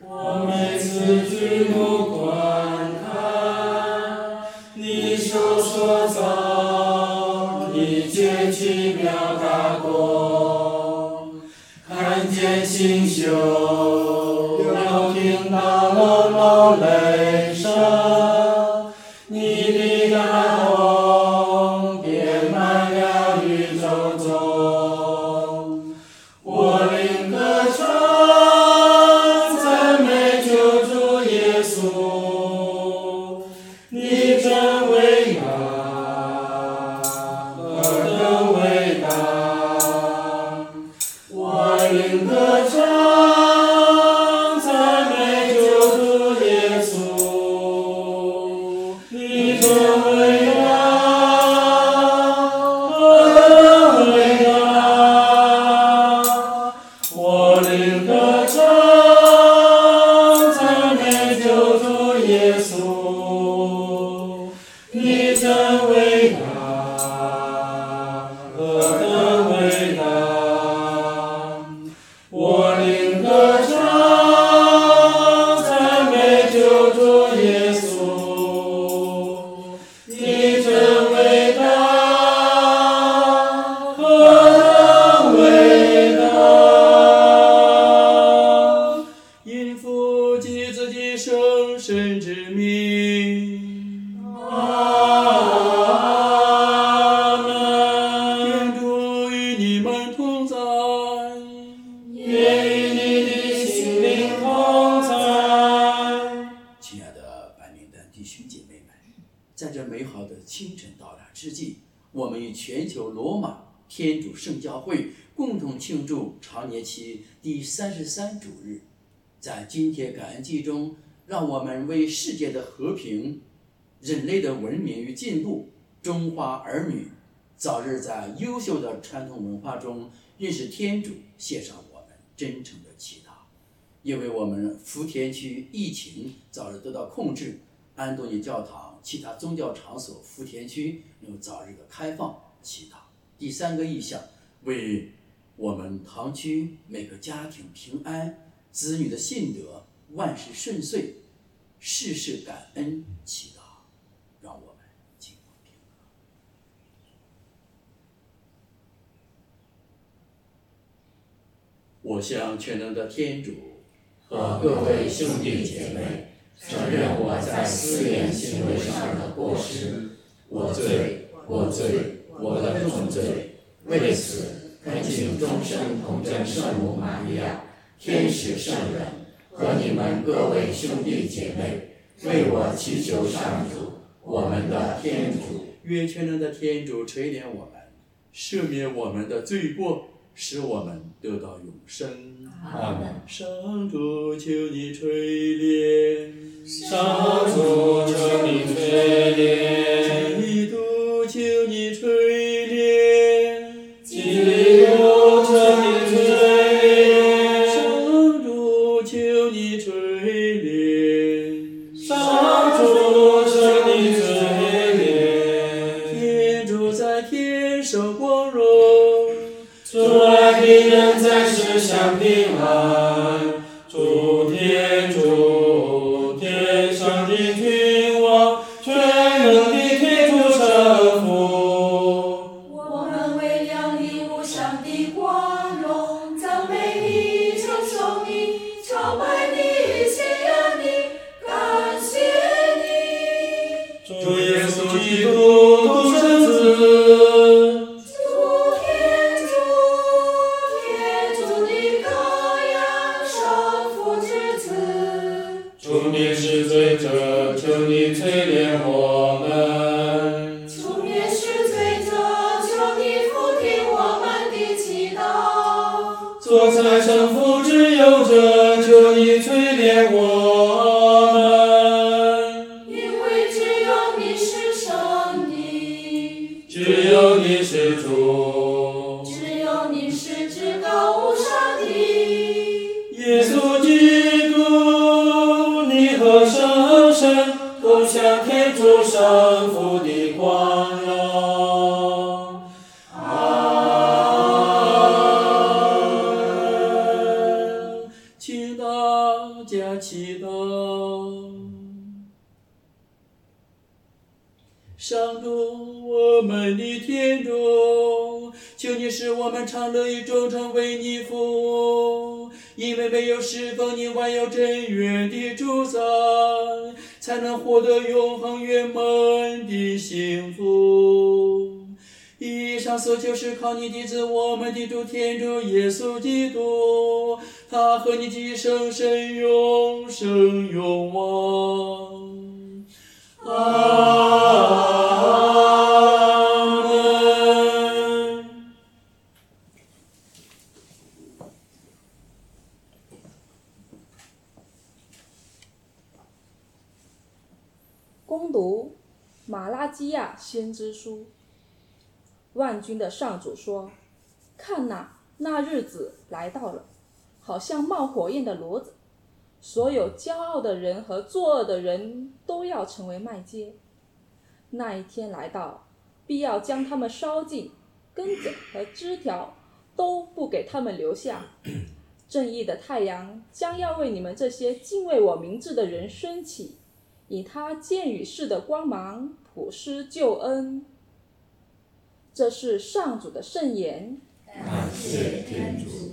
我每次举目天主圣教会共同庆祝常年期第三十三主日。在今天感恩季中，让我们为世界的和平、人类的文明与进步、中华儿女早日在优秀的传统文化中认识天主，献上我们真诚的祈祷。也为我们福田区疫情早日得到控制，安东尼教堂、其他宗教场所福田区能早日的开放祈祷。第三个意向，为我们堂区每个家庭平安，子女的信德万事顺遂，事事感恩祈祷。让我们静默片刻。我向全能的天主和各位兄弟姐妹，承认我在思言行为上的过失，我罪，我罪，我的重罪。为此，恳请终身同真圣母玛利亚、天使圣人和你们各位兄弟姐妹，为我祈求上主，我们的天主。愿全能的天主垂怜我们，赦免我们的罪过，使我们得到永生。阿门。上主，求你垂怜。上主，求你垂怜。祷。做财神父之佑者，求你垂怜我先知书》。万军的上主说：“看哪，那日子来到了，好像冒火焰的骡子。所有骄傲的人和作恶的人都要成为麦秸。那一天来到，必要将他们烧尽，根子和枝条都不给他们留下。正义的太阳将要为你们这些敬畏我名字的人升起，以他箭雨式的光芒普施救恩。”这是上主的圣言。感谢天主。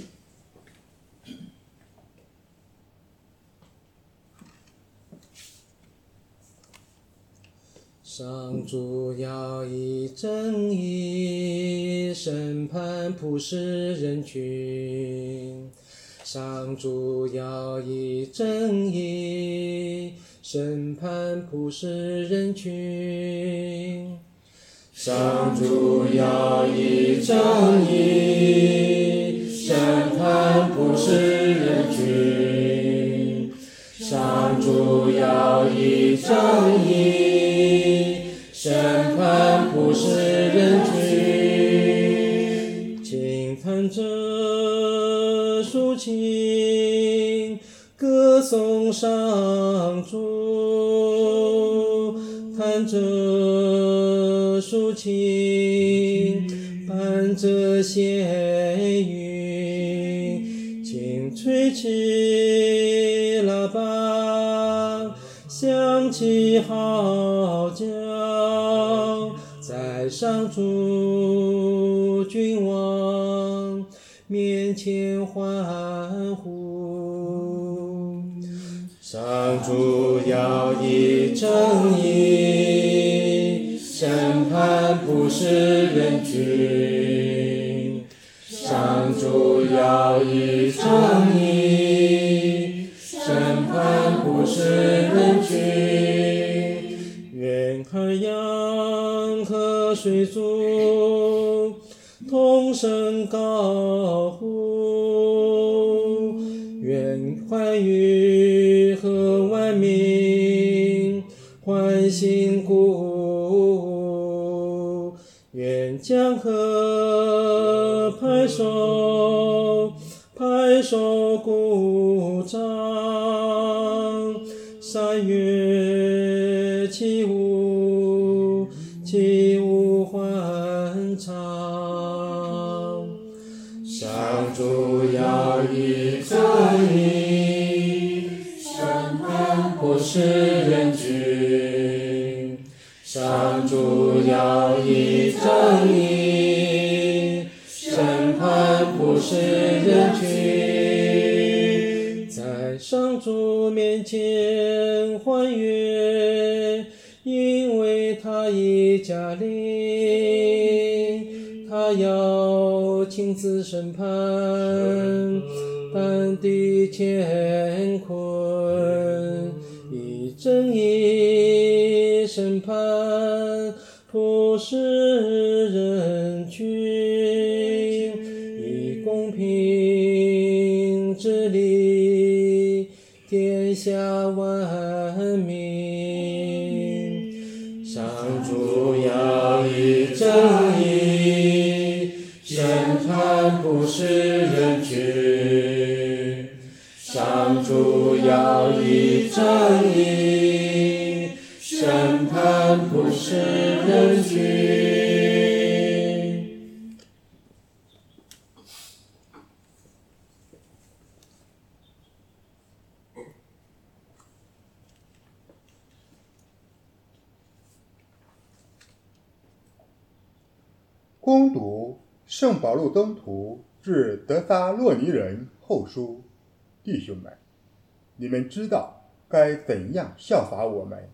上主要以正义审判普世人群，上主要以正义审判普世人群。上主要以正义审判普世人群，上主要以正义审判普世人群。轻弹着抒情，歌颂上主，伴着抒情，伴着弦韵，请吹起喇叭，响起号角，在上主君王面前欢呼。上主要以正义不是人群，上主要以正义审判不是人群。愿海洋和水族同声高手鼓掌，山岳起舞起舞欢唱。上主要以正义审判普世人群，上主要以正义审判普世亲自圣保禄宗徒致德撒洛尼人后书，弟兄们，你们知道该怎样效法我们，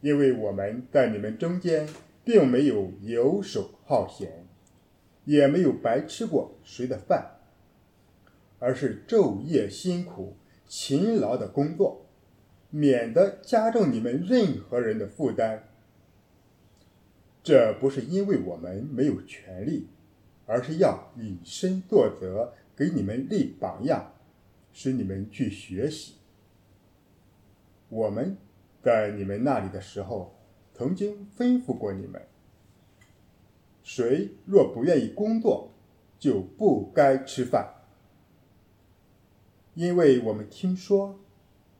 因为我们在你们中间并没有游手好闲，也没有白吃过谁的饭，而是昼夜辛苦、勤劳的工作，免得加重你们任何人的负担。这不是因为我们没有权利，而是要以身作则，给你们立榜样，使你们去学习。我们在你们那里的时候，曾经吩咐过你们：谁若不愿意工作，就不该吃饭。因为我们听说，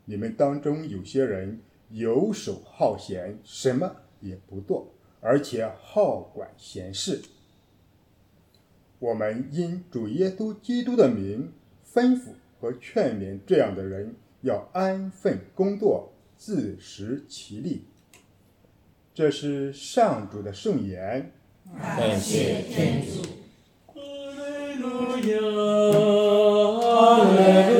你们当中有些人游手好闲，什么也不做。而且好管闲事。我们因主耶稣基督的名吩咐和劝勉这样的人，要安分工作，自食其力。这是上主的圣言。感谢天主。哈利路亚，哈利路亚，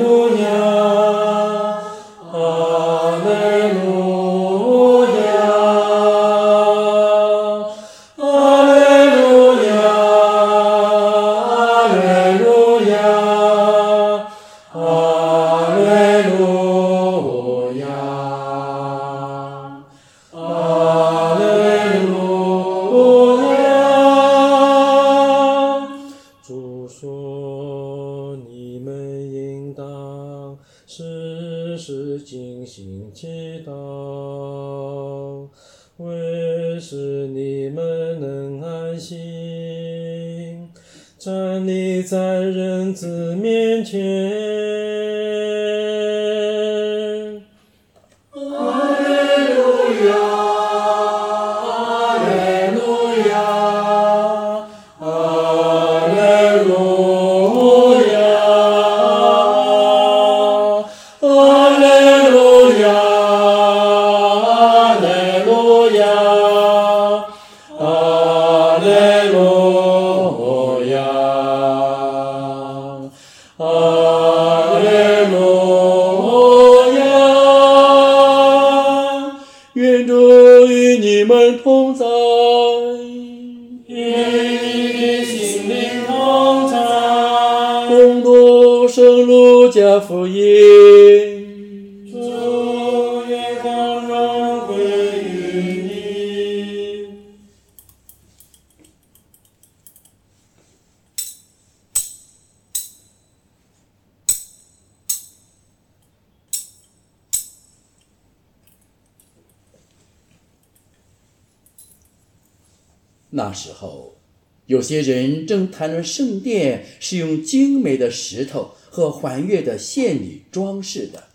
那时候，有些人正谈论圣殿是用精美的石头和环月的献礼装饰的。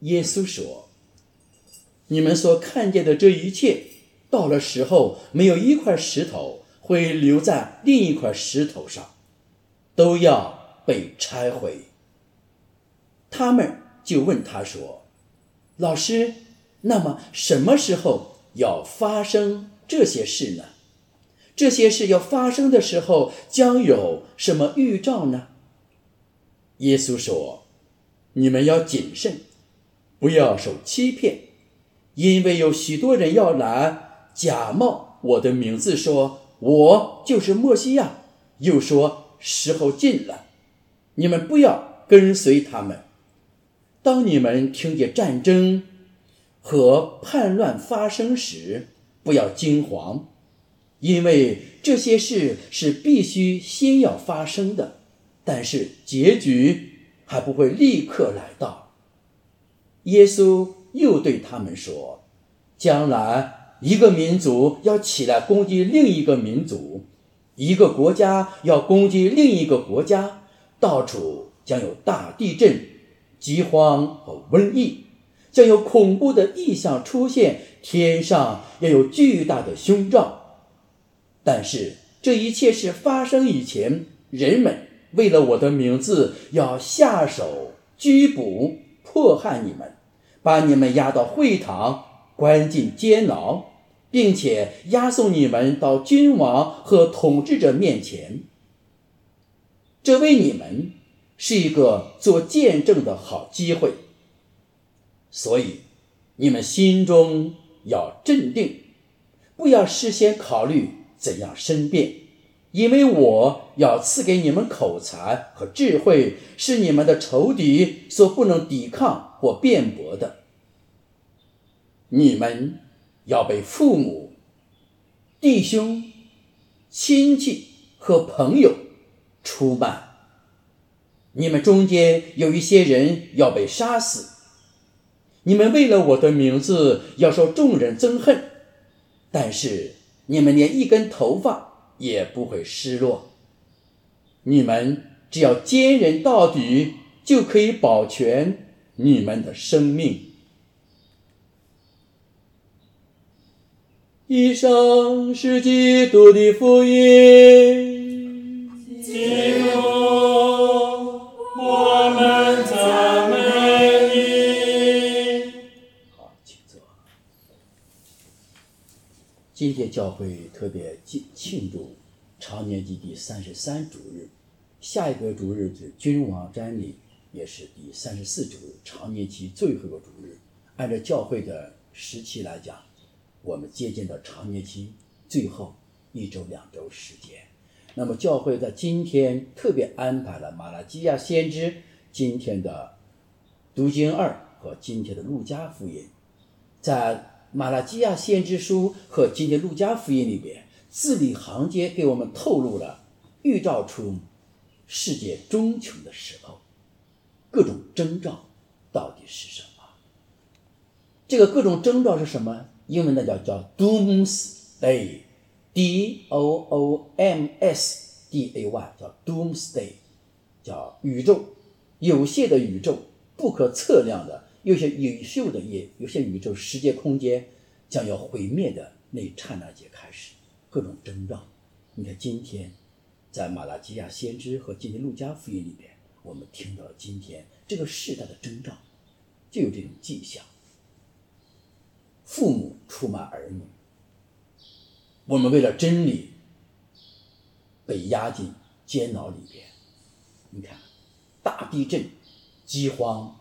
耶稣说：“你们所看见的这一切，到了时候，没有一块石头会留在另一块石头上，都要被拆毁。”他们就问他说：“老师，那么什么时候要发生这些事呢？这些事要发生的时候，将有什么预兆呢？”耶稣说：“你们要谨慎，不要受欺骗，因为有许多人要来假冒我的名字，说我就是墨西亚，又说时候近了。你们不要跟随他们。当你们听见战争和叛乱发生时，不要惊慌，因为这些事是必须先要发生的，但是结局还不会立刻来到。耶稣又对他们说：“将来一个民族要起来攻击另一个民族，一个国家要攻击另一个国家，到处将有大地震、饥荒和瘟疫，将有恐怖的异象出现，天上要有巨大的凶兆。但是这一切是发生以前，人们为了我的名字要下手拘捕、迫害你们，把你们押到会堂，关进监牢，并且押送你们到君王和统治者面前。这为你们是一个做见证的好机会，所以你们心中要镇定，不要事先考虑怎样申辩，因为我要赐给你们口才和智慧，是你们的仇敌所不能抵抗或辩驳的。你们要被父母、弟兄、亲戚和朋友出卖。你们中间有一些人要被杀死。你们为了我的名字要受众人憎恨，但是你们连一根头发也不会失落。你们只要坚忍到底，就可以保全你们的生命。以上是基督的福音。今天教会特别庆庆祝常年级第三十三主日，下一个主日是君王瞻礼，也是第三十四主日，常年期最后一个主日。按照教会的时期来讲，我们接近到常年期最后一周两周时间。那么教会在今天特别安排了马拉基亚先知今天的读经二和今天的路加福音，在马拉基亚先知书和今天路加福音里边，字里行间给我们透露了预兆出世界终穷的时候，各种征兆到底是什么？这个各种征兆是什么？英文的叫叫 doomsday，d o o m s d a y，叫 doomsday，叫宇宙有限的宇宙，不可测量的，有些有秀的也有些宇宙世界空间将要毁灭的那一刹那间开始，各种征兆。你看今天在马拉基亚先知和今天路加福音里边，我们听到了今天这个时代的征兆，就有这种迹象。父母出卖儿女，我们为了真理被压进监牢里边。你看，大地震、饥荒、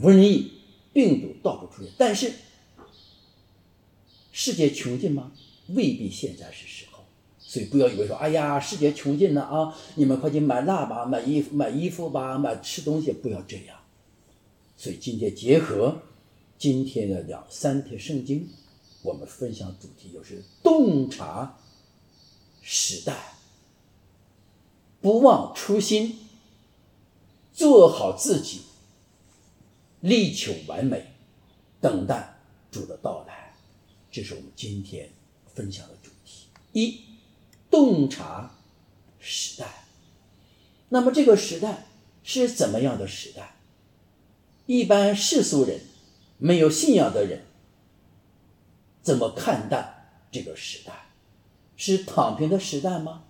瘟疫、病毒到处出现，但是世界穷尽吗？未必现在是时候。所以不要以为说，哎呀，世界穷尽了啊，你们快去买蜡吧，买衣服，买衣服吧，买吃东西，不要这样。所以今天结合。今天的两三天圣经，我们分享主题就是洞察时代，不忘初心，做好自己，力求完美，等待主的到来。这是我们今天分享的主题。一，洞察时代。那么这个时代是怎么样的时代？一般世俗人。没有信仰的人怎么看待这个时代？是躺平的时代吗？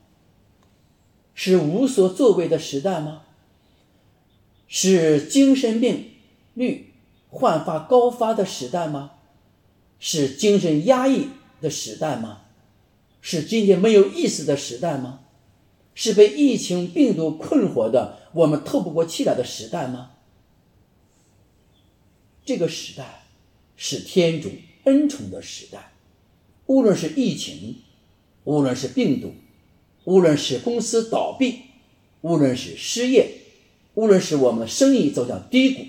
是无所作为的时代吗？是精神病率焕发高发的时代吗？是精神压抑的时代吗？是今天没有意思的时代吗？是被疫情病毒困惑的我们透不过气来的时代吗？这个时代是天主恩宠的时代，无论是疫情，无论是病毒，无论是公司倒闭，无论是失业，无论是我们的生意走向低谷，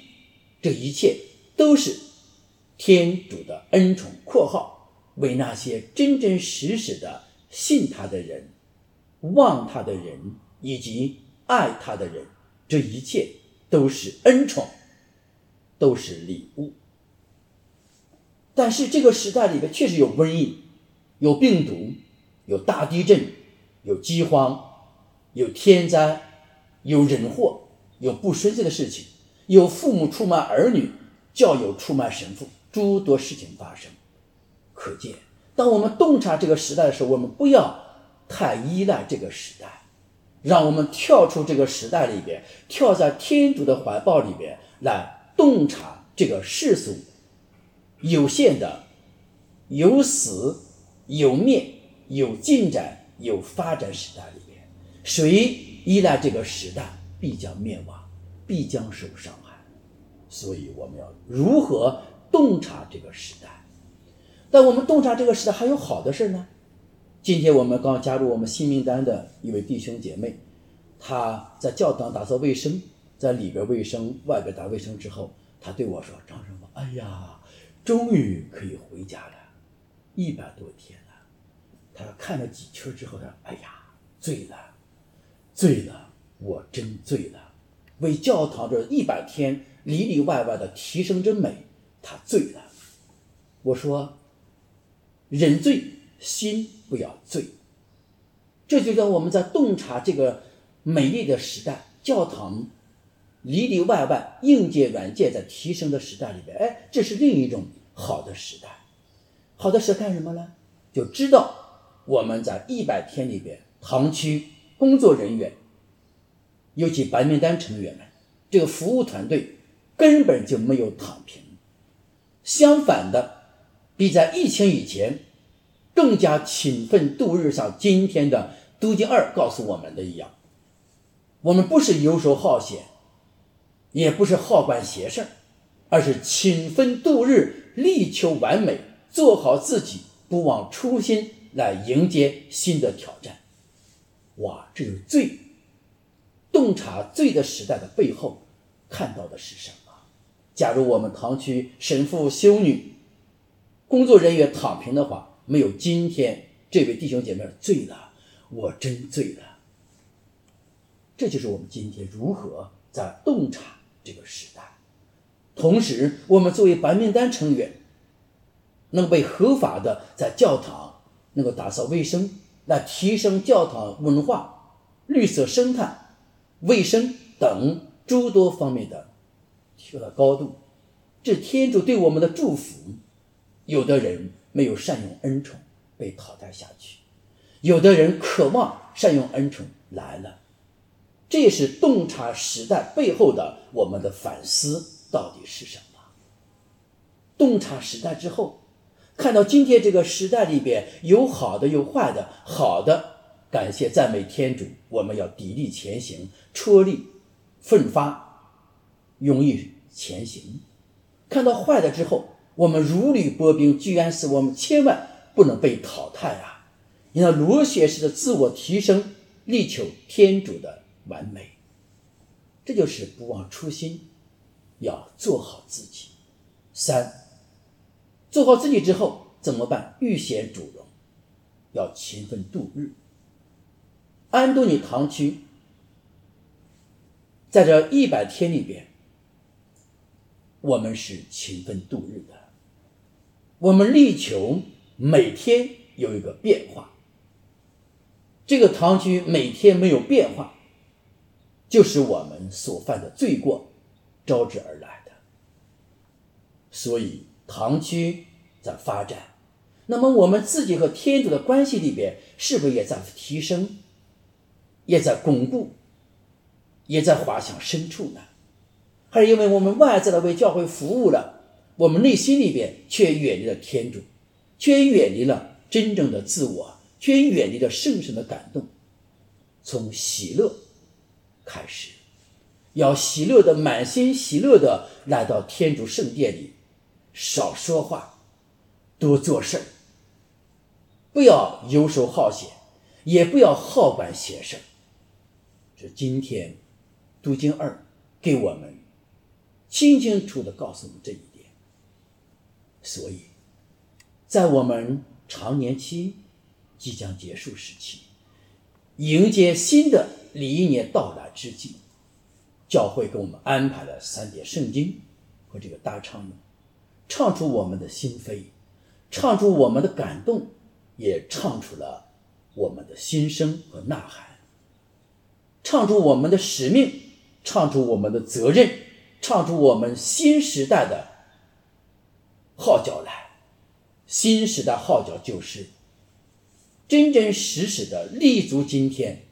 这一切都是天主的恩宠。（括号为那些真真实实的信他的人、望他的人以及爱他的人，这一切都是恩宠。）都是礼物，但是这个时代里边确实有瘟疫，有病毒，有大地震，有饥荒，有天灾，有人祸，有不顺遂的事情，有父母出卖儿女，教友出卖神父，诸多事情发生。可见，当我们洞察这个时代的时候，我们不要太依赖这个时代，让我们跳出这个时代里边，跳在天主的怀抱里边来。洞察这个世俗有限的、有死有灭、有进展、有发展时代里边，谁依赖这个时代，必将灭亡，必将受伤。所以我们要如何洞察这个时代？但我们洞察这个时代还有好的事呢。今天我们刚加入我们新名单的一位弟兄姐妹，他在教堂打扫卫生，在里边卫生、外边打卫生之后，他对我说：“张师傅，哎呀，终于可以回家了，一百多天了。”他看了几圈之后，他说：“哎呀，醉了，醉了，我真醉了。为教堂这一百天里里外外的提升真美，他醉了。”我说：“人醉心不要醉。”这就叫我们在洞察这个美丽的时代，教堂里里外外硬件软件在提升的时代里边，哎，这是另一种好的时代。好的是干什么呢？就知道。我们在一百天里边，堂区工作人员，尤其白名单成员们，这个服务团队根本就没有躺平，相反的，比在疫情以前更加勤奋度日。像今天的都经二告诉我们的一样，我们不是游手好闲，也不是好管闲事儿，而是勤奋度日，力求完美，做好自己，不忘初心。来迎接新的挑战，哇！这是罪，洞察罪的时代的背后，看到的是什么？假如我们堂区神父、修女、工作人员躺平的话，没有今天这位弟兄姐妹醉了，我真醉了。这就是我们今天如何在洞察这个时代，同时我们作为白名单成员，能被合法的在教堂。能够打扫卫生，来提升教堂文化、绿色生态、卫生等诸多方面的提高了高度，这天主对我们的祝福。有的人没有善用恩宠，被淘汰下去；有的人渴望善用恩宠，来了。这是洞察时代背后的我们的反思到底是什么？洞察时代之后。看到今天这个时代里边有好的有坏的，好的感谢赞美天主，我们要砥砺前行，出力奋发，勇于前行。看到坏的之后，我们如履薄冰，居然是我们千万不能被淘汰啊！你要螺旋式的自我提升，力求天主的完美，这就是不忘初心，要做好自己。三。做好自己之后怎么办？欲显主荣，要勤奋度日。安东尼堂区在这一百天里边，我们是勤奋度日的，我们力求每天有一个变化。这个堂区每天没有变化，就是我们所犯的罪过招致而来的，所以。堂区在发展，那么我们自己和天主的关系里边，是不是也在提升，也在巩固，也在滑向深处呢？还是因为我们外在的为教会服务了，我们内心里边却远离了天主，却远离了真正的自我，却远离了圣神的感动？从喜乐开始，要喜乐的满心喜乐的来到天主圣殿里。少说话，多做事儿。不要游手好闲，也不要好管闲事儿。这今天读经二给我们清清楚的告诉我们这一点。所以，在我们长年期即将结束时期，迎接新的礼仪年到来之际，教会给我们安排了三点圣经和这个大唱呢。唱出我们的心扉，唱出我们的感动，也唱出了我们的心声和呐喊，唱出我们的使命，唱出我们的责任，唱出我们新时代的号角来。新时代号角就是真真实实的立足今天，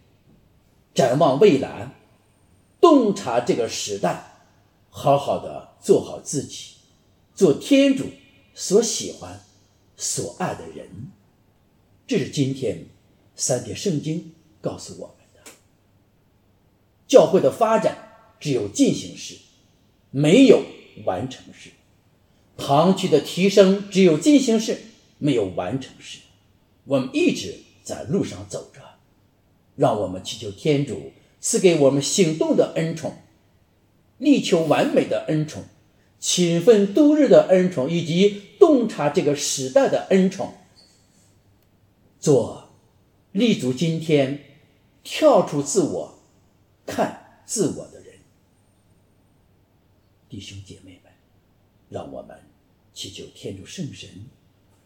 展望未来，洞察这个时代，好好的做好自己。做天主所喜欢、所爱的人，这是今天三叠圣经告诉我们的。教会的发展只有进行时，没有完成式；堂区的提升只有进行式，没有完成式。我们一直在路上走着，让我们祈求天主赐给我们行动的恩宠，力求完美的恩宠，勤奋度日的恩宠，以及洞察这个时代的恩宠。做立足今天，跳出自我，看自我，弟兄姐妹们，让我们祈求天主圣神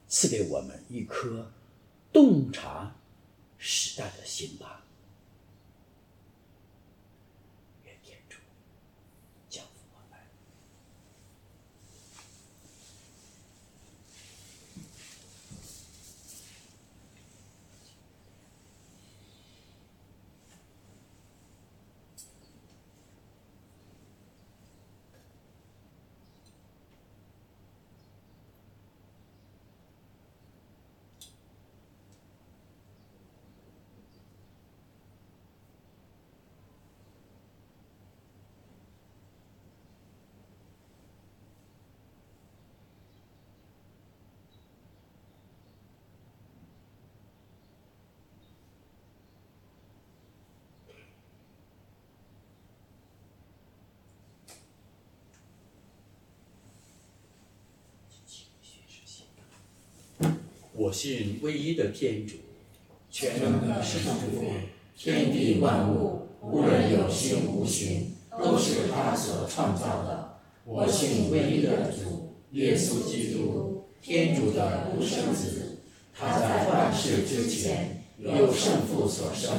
赐给我们一颗洞察时代的心吧。愿天主降福我们。我信唯一的天主，全能的圣父，天地万物，无论有形无形，都是他所创造的。我信唯一的主耶稣基督，天主的独生子。他在万世之前由圣父所生，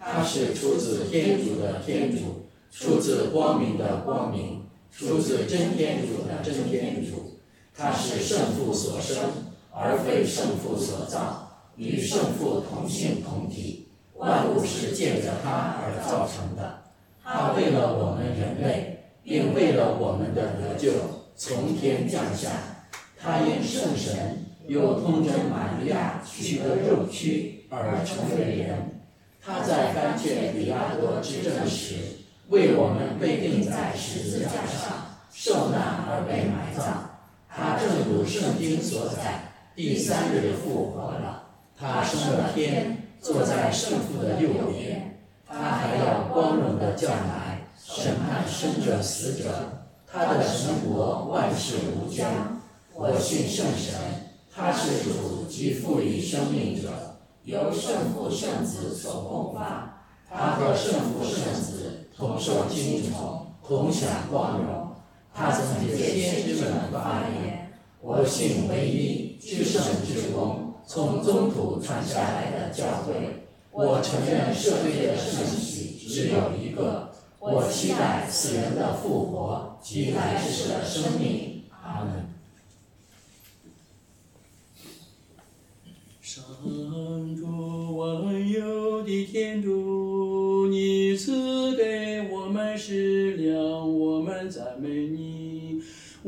他是出自天主的天主，出自光明的光明，出自真天主的真天主。他是圣父所生。而非圣父所造，与圣父同性同体，万物是借着他而造成的。他为了我们人类，并为了我们的得救，从天降下。他因圣神又通贞玛利亚取得肉躯而成为人。他在甘却比拉多之政时，为我们被钉在十字架上，受难而被埋葬。他正如圣经所载。第三日复活了，他升了天，坐在圣父的右边。他还要光荣的将来审判生者死者。他的神国万事无疆。我信圣神，他是主及赋予生命者，由圣父圣子所供发。他和圣父圣子同受尊崇，同享光荣。他曾借先知们发言。我信唯一至圣之光，从宗徒传下来的教诲。我承认社会的圣喜只有一个。我期待死人的复活及来世的生命。阿门。上主万有的天主，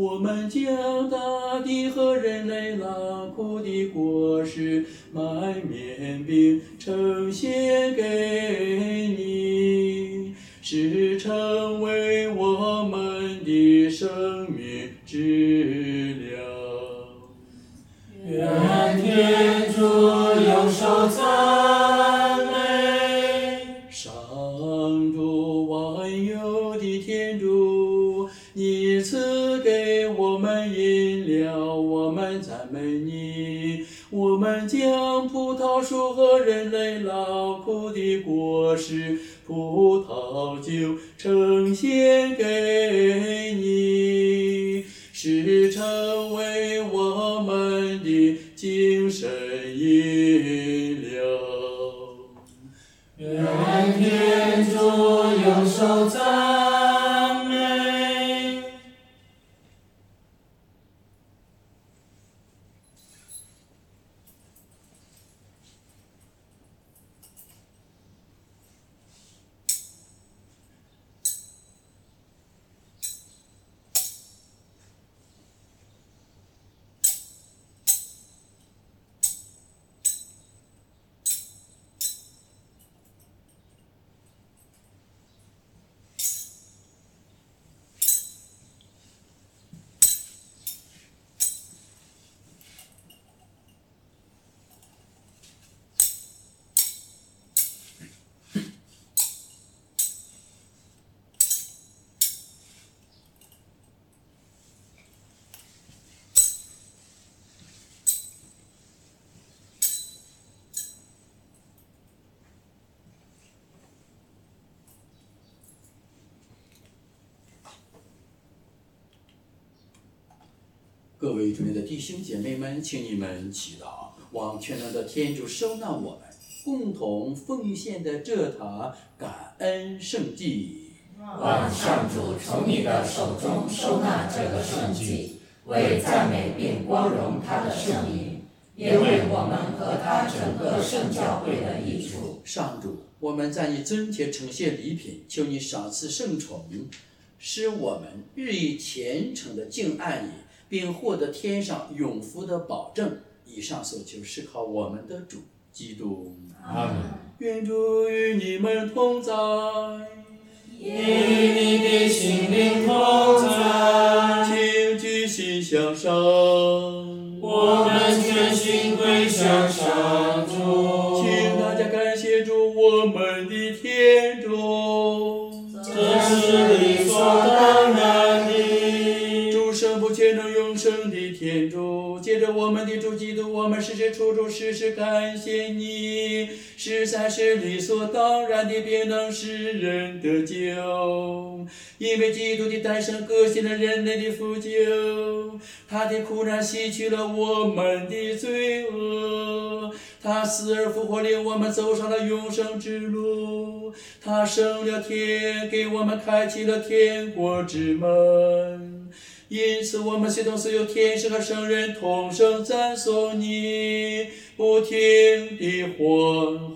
我们将大地和人类劳苦的果实、麦面饼呈现给你，是成为我们的生命之粮。愿天主永守在将葡萄树和人类劳苦的果实、葡萄酒呈现给你，是成为我们的精神饮料。愿天主永受赞各位主内的弟兄姐妹们，请你们祈祷，望全能的天主收纳我们共同奉献的这堂感恩圣祭。望上主从你的手中收纳这个圣祭，为赞美并光荣他的圣名，也为我们和他整个圣教会的益处。上主，我们在你尊前呈现礼品，求你赏赐圣宠，使我们日益虔诚的敬爱你，并获得天上永福的保证。以上所求是靠我们的主基督。阿门。愿主与你们同在。与你的心灵同在，请举心向上。我们的主基督，我们时时处处时时感谢你，实在是理所当然的，便能使人得救。因为基督的诞生革新了人类的腐朽，他的苦难洗去了我们的罪恶，他死而复活，令我们走上了永生之路。他升了天，给我们开启了天国之门。因此，我们随同所有天使和圣人同声赞颂你，不停地欢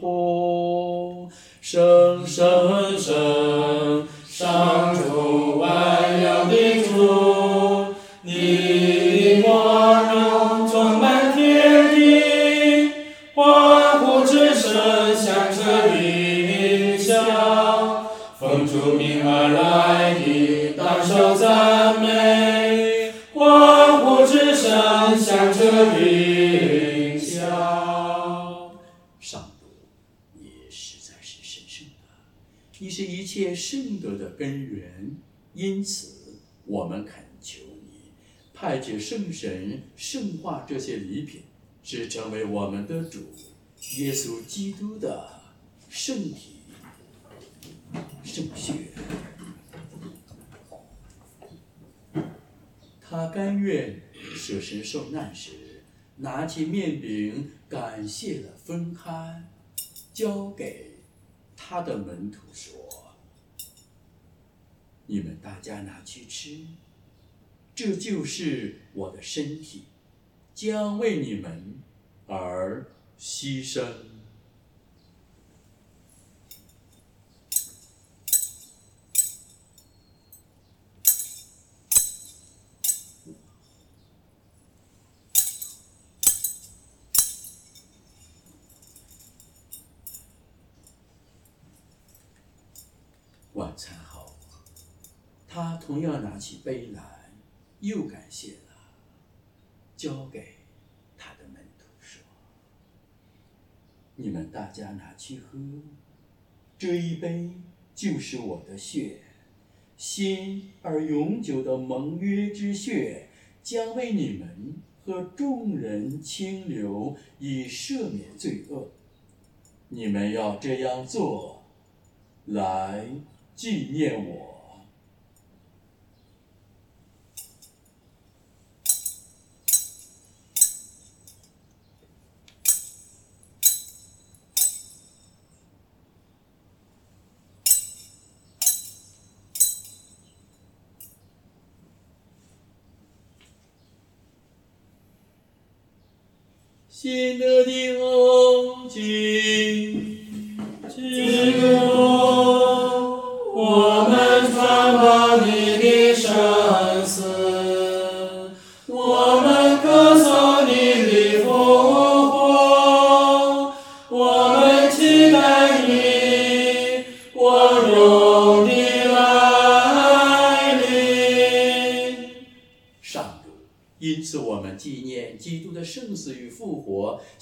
呼，声声声，上主万有的主，你的光荣充满天地，欢呼之声响彻云霄，奉主名而来的当受赞美，圣德的根源，因此我们恳求你派遣圣神圣化这些礼品，是成为我们的主耶稣基督的圣体圣血。他甘愿舍身受难时，拿起面饼，感谢了，分开，交给他的门徒说：“你们大家拿去吃，这就是我的身体，将为你们而牺牲。”晚餐，他同样拿起杯来，又感谢了，交给他的门徒说：“你们大家拿去喝，这一杯就是我的血，新而永久的盟约之血，将为你们和众人清流，以赦免罪恶。你们要这样做，来。”纪念我。新的的欧景，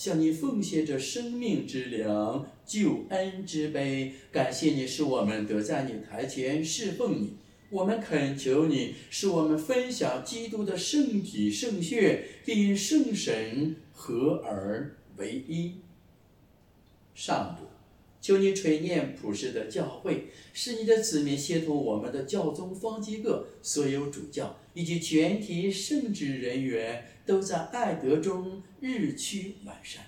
向你奉献着生命之粮、救恩之杯。感谢你，使我们得在你台前侍奉你。我们恳求你，使我们分享基督的圣体圣血，并圣神合而为一。上主，求你垂念普世的教会，使你的子民协同我们的教宗方济各、所有主教以及全体圣职人员，都在爱德中日趋完善。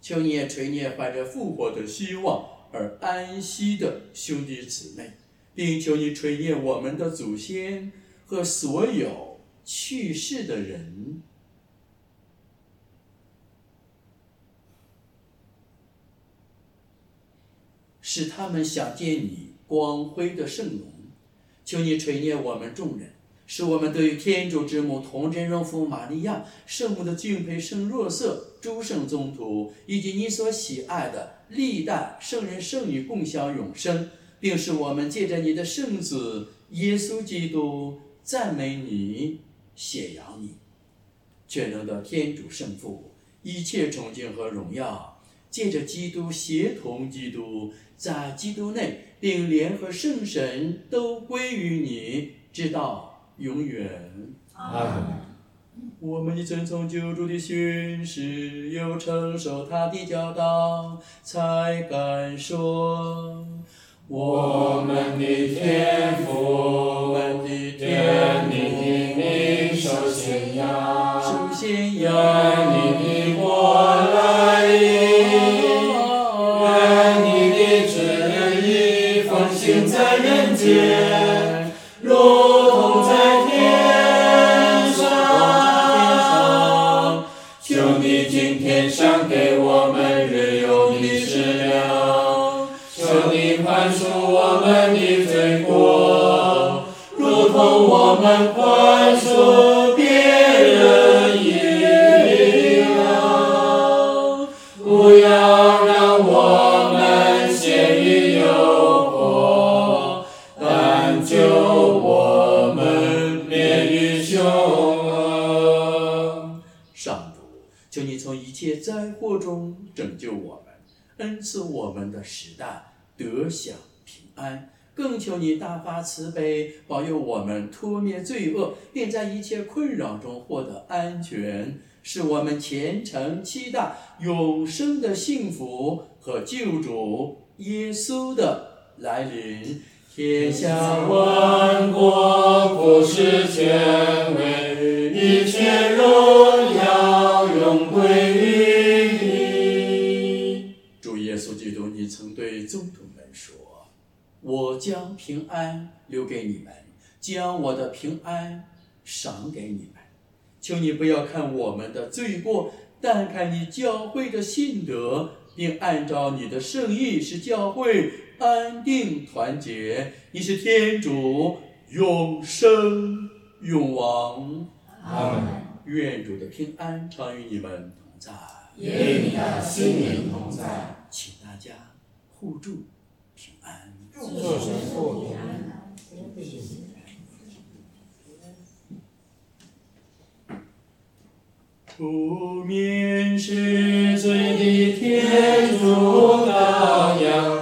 求你也垂念怀着复活的希望而安息的兄弟姊妹，并求你垂念我们的祖先和所有去世的人。使他们想见你光辉的圣容，求你垂念我们众人，使我们对于天主之母童真荣父玛利亚、圣母的敬佩、圣若瑟、诸圣宗徒，以及你所喜爱的历代圣人圣女共享永生，并使我们借着你的圣子耶稣基督赞美你、显扬你，全能的天主圣父，一切崇敬和荣耀，借着基督协同基督。在基督内，并联合圣神都归于你，直到永远。啊。我们已遵从救主的训示，又承受他的教导，才敢说：我们的天父，我们的天你的名受宣扬，首先愿要你的国来在人间，时代得享平安。更求你大发慈悲，保佑我们脱灭罪恶，并在一切困扰中获得安全，使我们虔诚期待永生的幸福和救主耶稣的来临。天下万万国不是权威，一切荣耀永归于你曾对宗徒们说：“我将平安留给你们，将我的平安赏给你们。求你不要看我们的罪过，但看你教会的信德，并按照你的圣意使教会安定团结。你是天主，永生永王。阿门。愿主的平安常与你们同在。与你的心灵同在。请大家互助平安。祝神父平安。出面是罪的天主羔羊，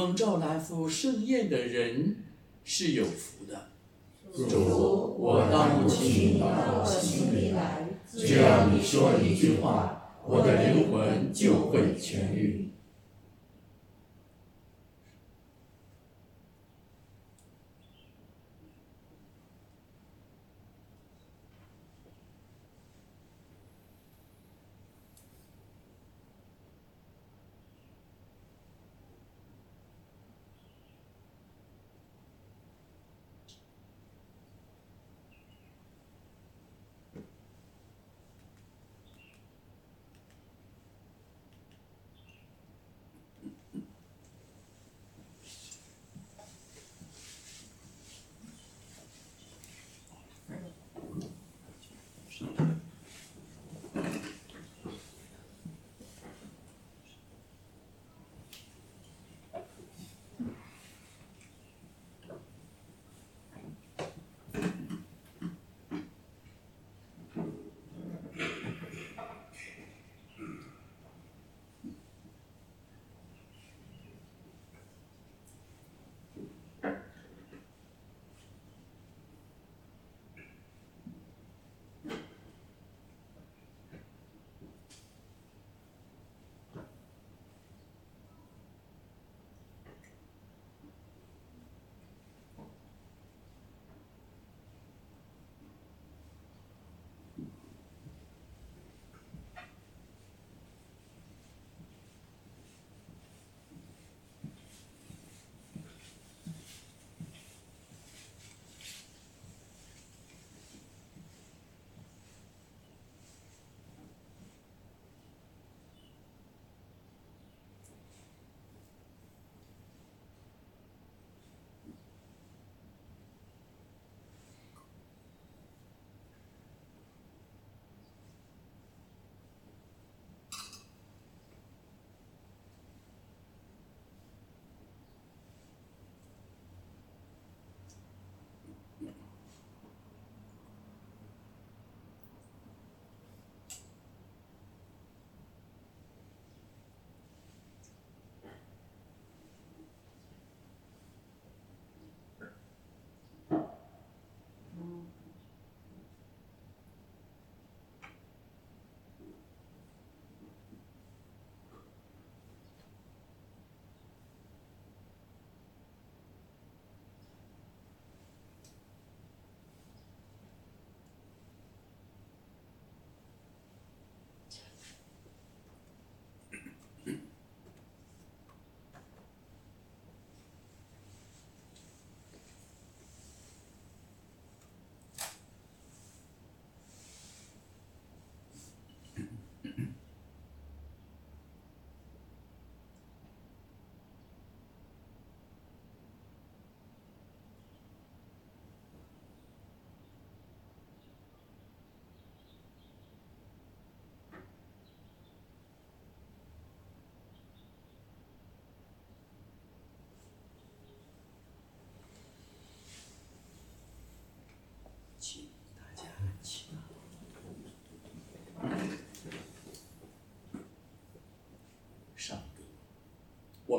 蒙召来赴盛宴的人是有福的。主，我当请你到我心里来，只要你说一句话，我的灵魂就会痊愈。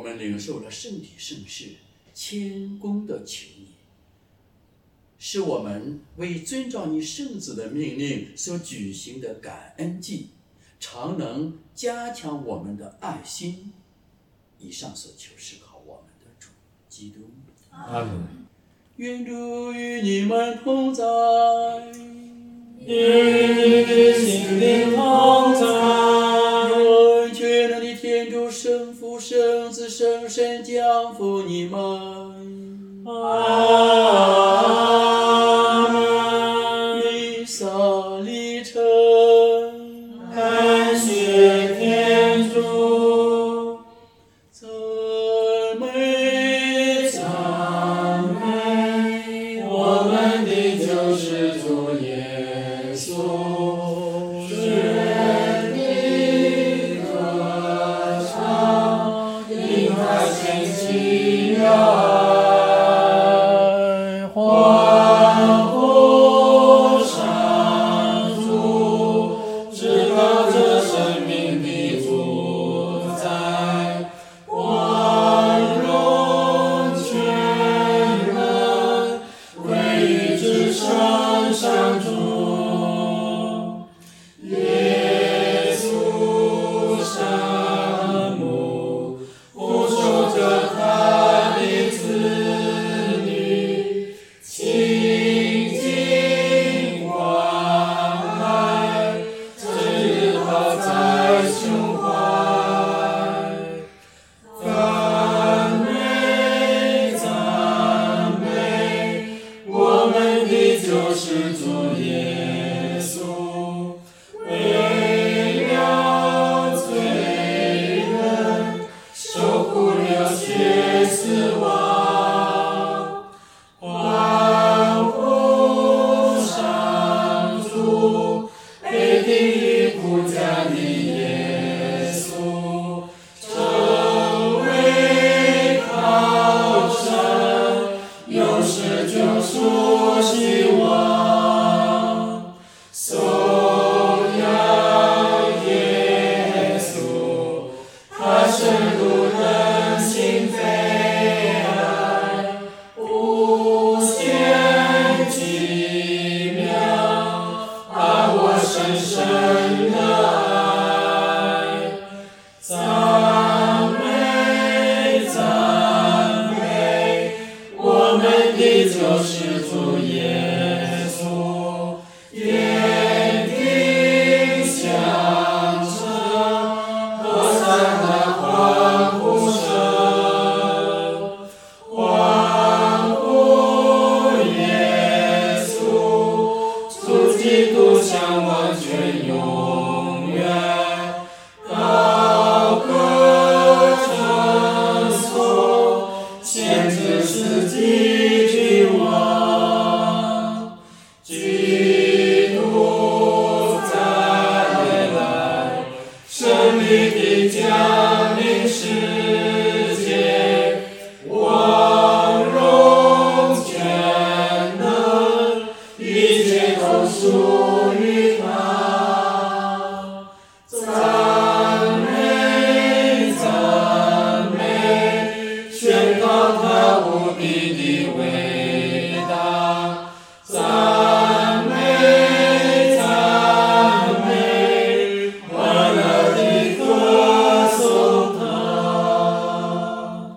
我们领受了圣体圣事，谦恭的求你，使我们为遵照你圣子的命令所举行的感恩祭，常能加强我们的爱心。以上所求是靠我们的主基督。阿门。愿主与你们同在。与你的心灵同在。愿全能的天主圣父、圣子、圣神降福你们。阿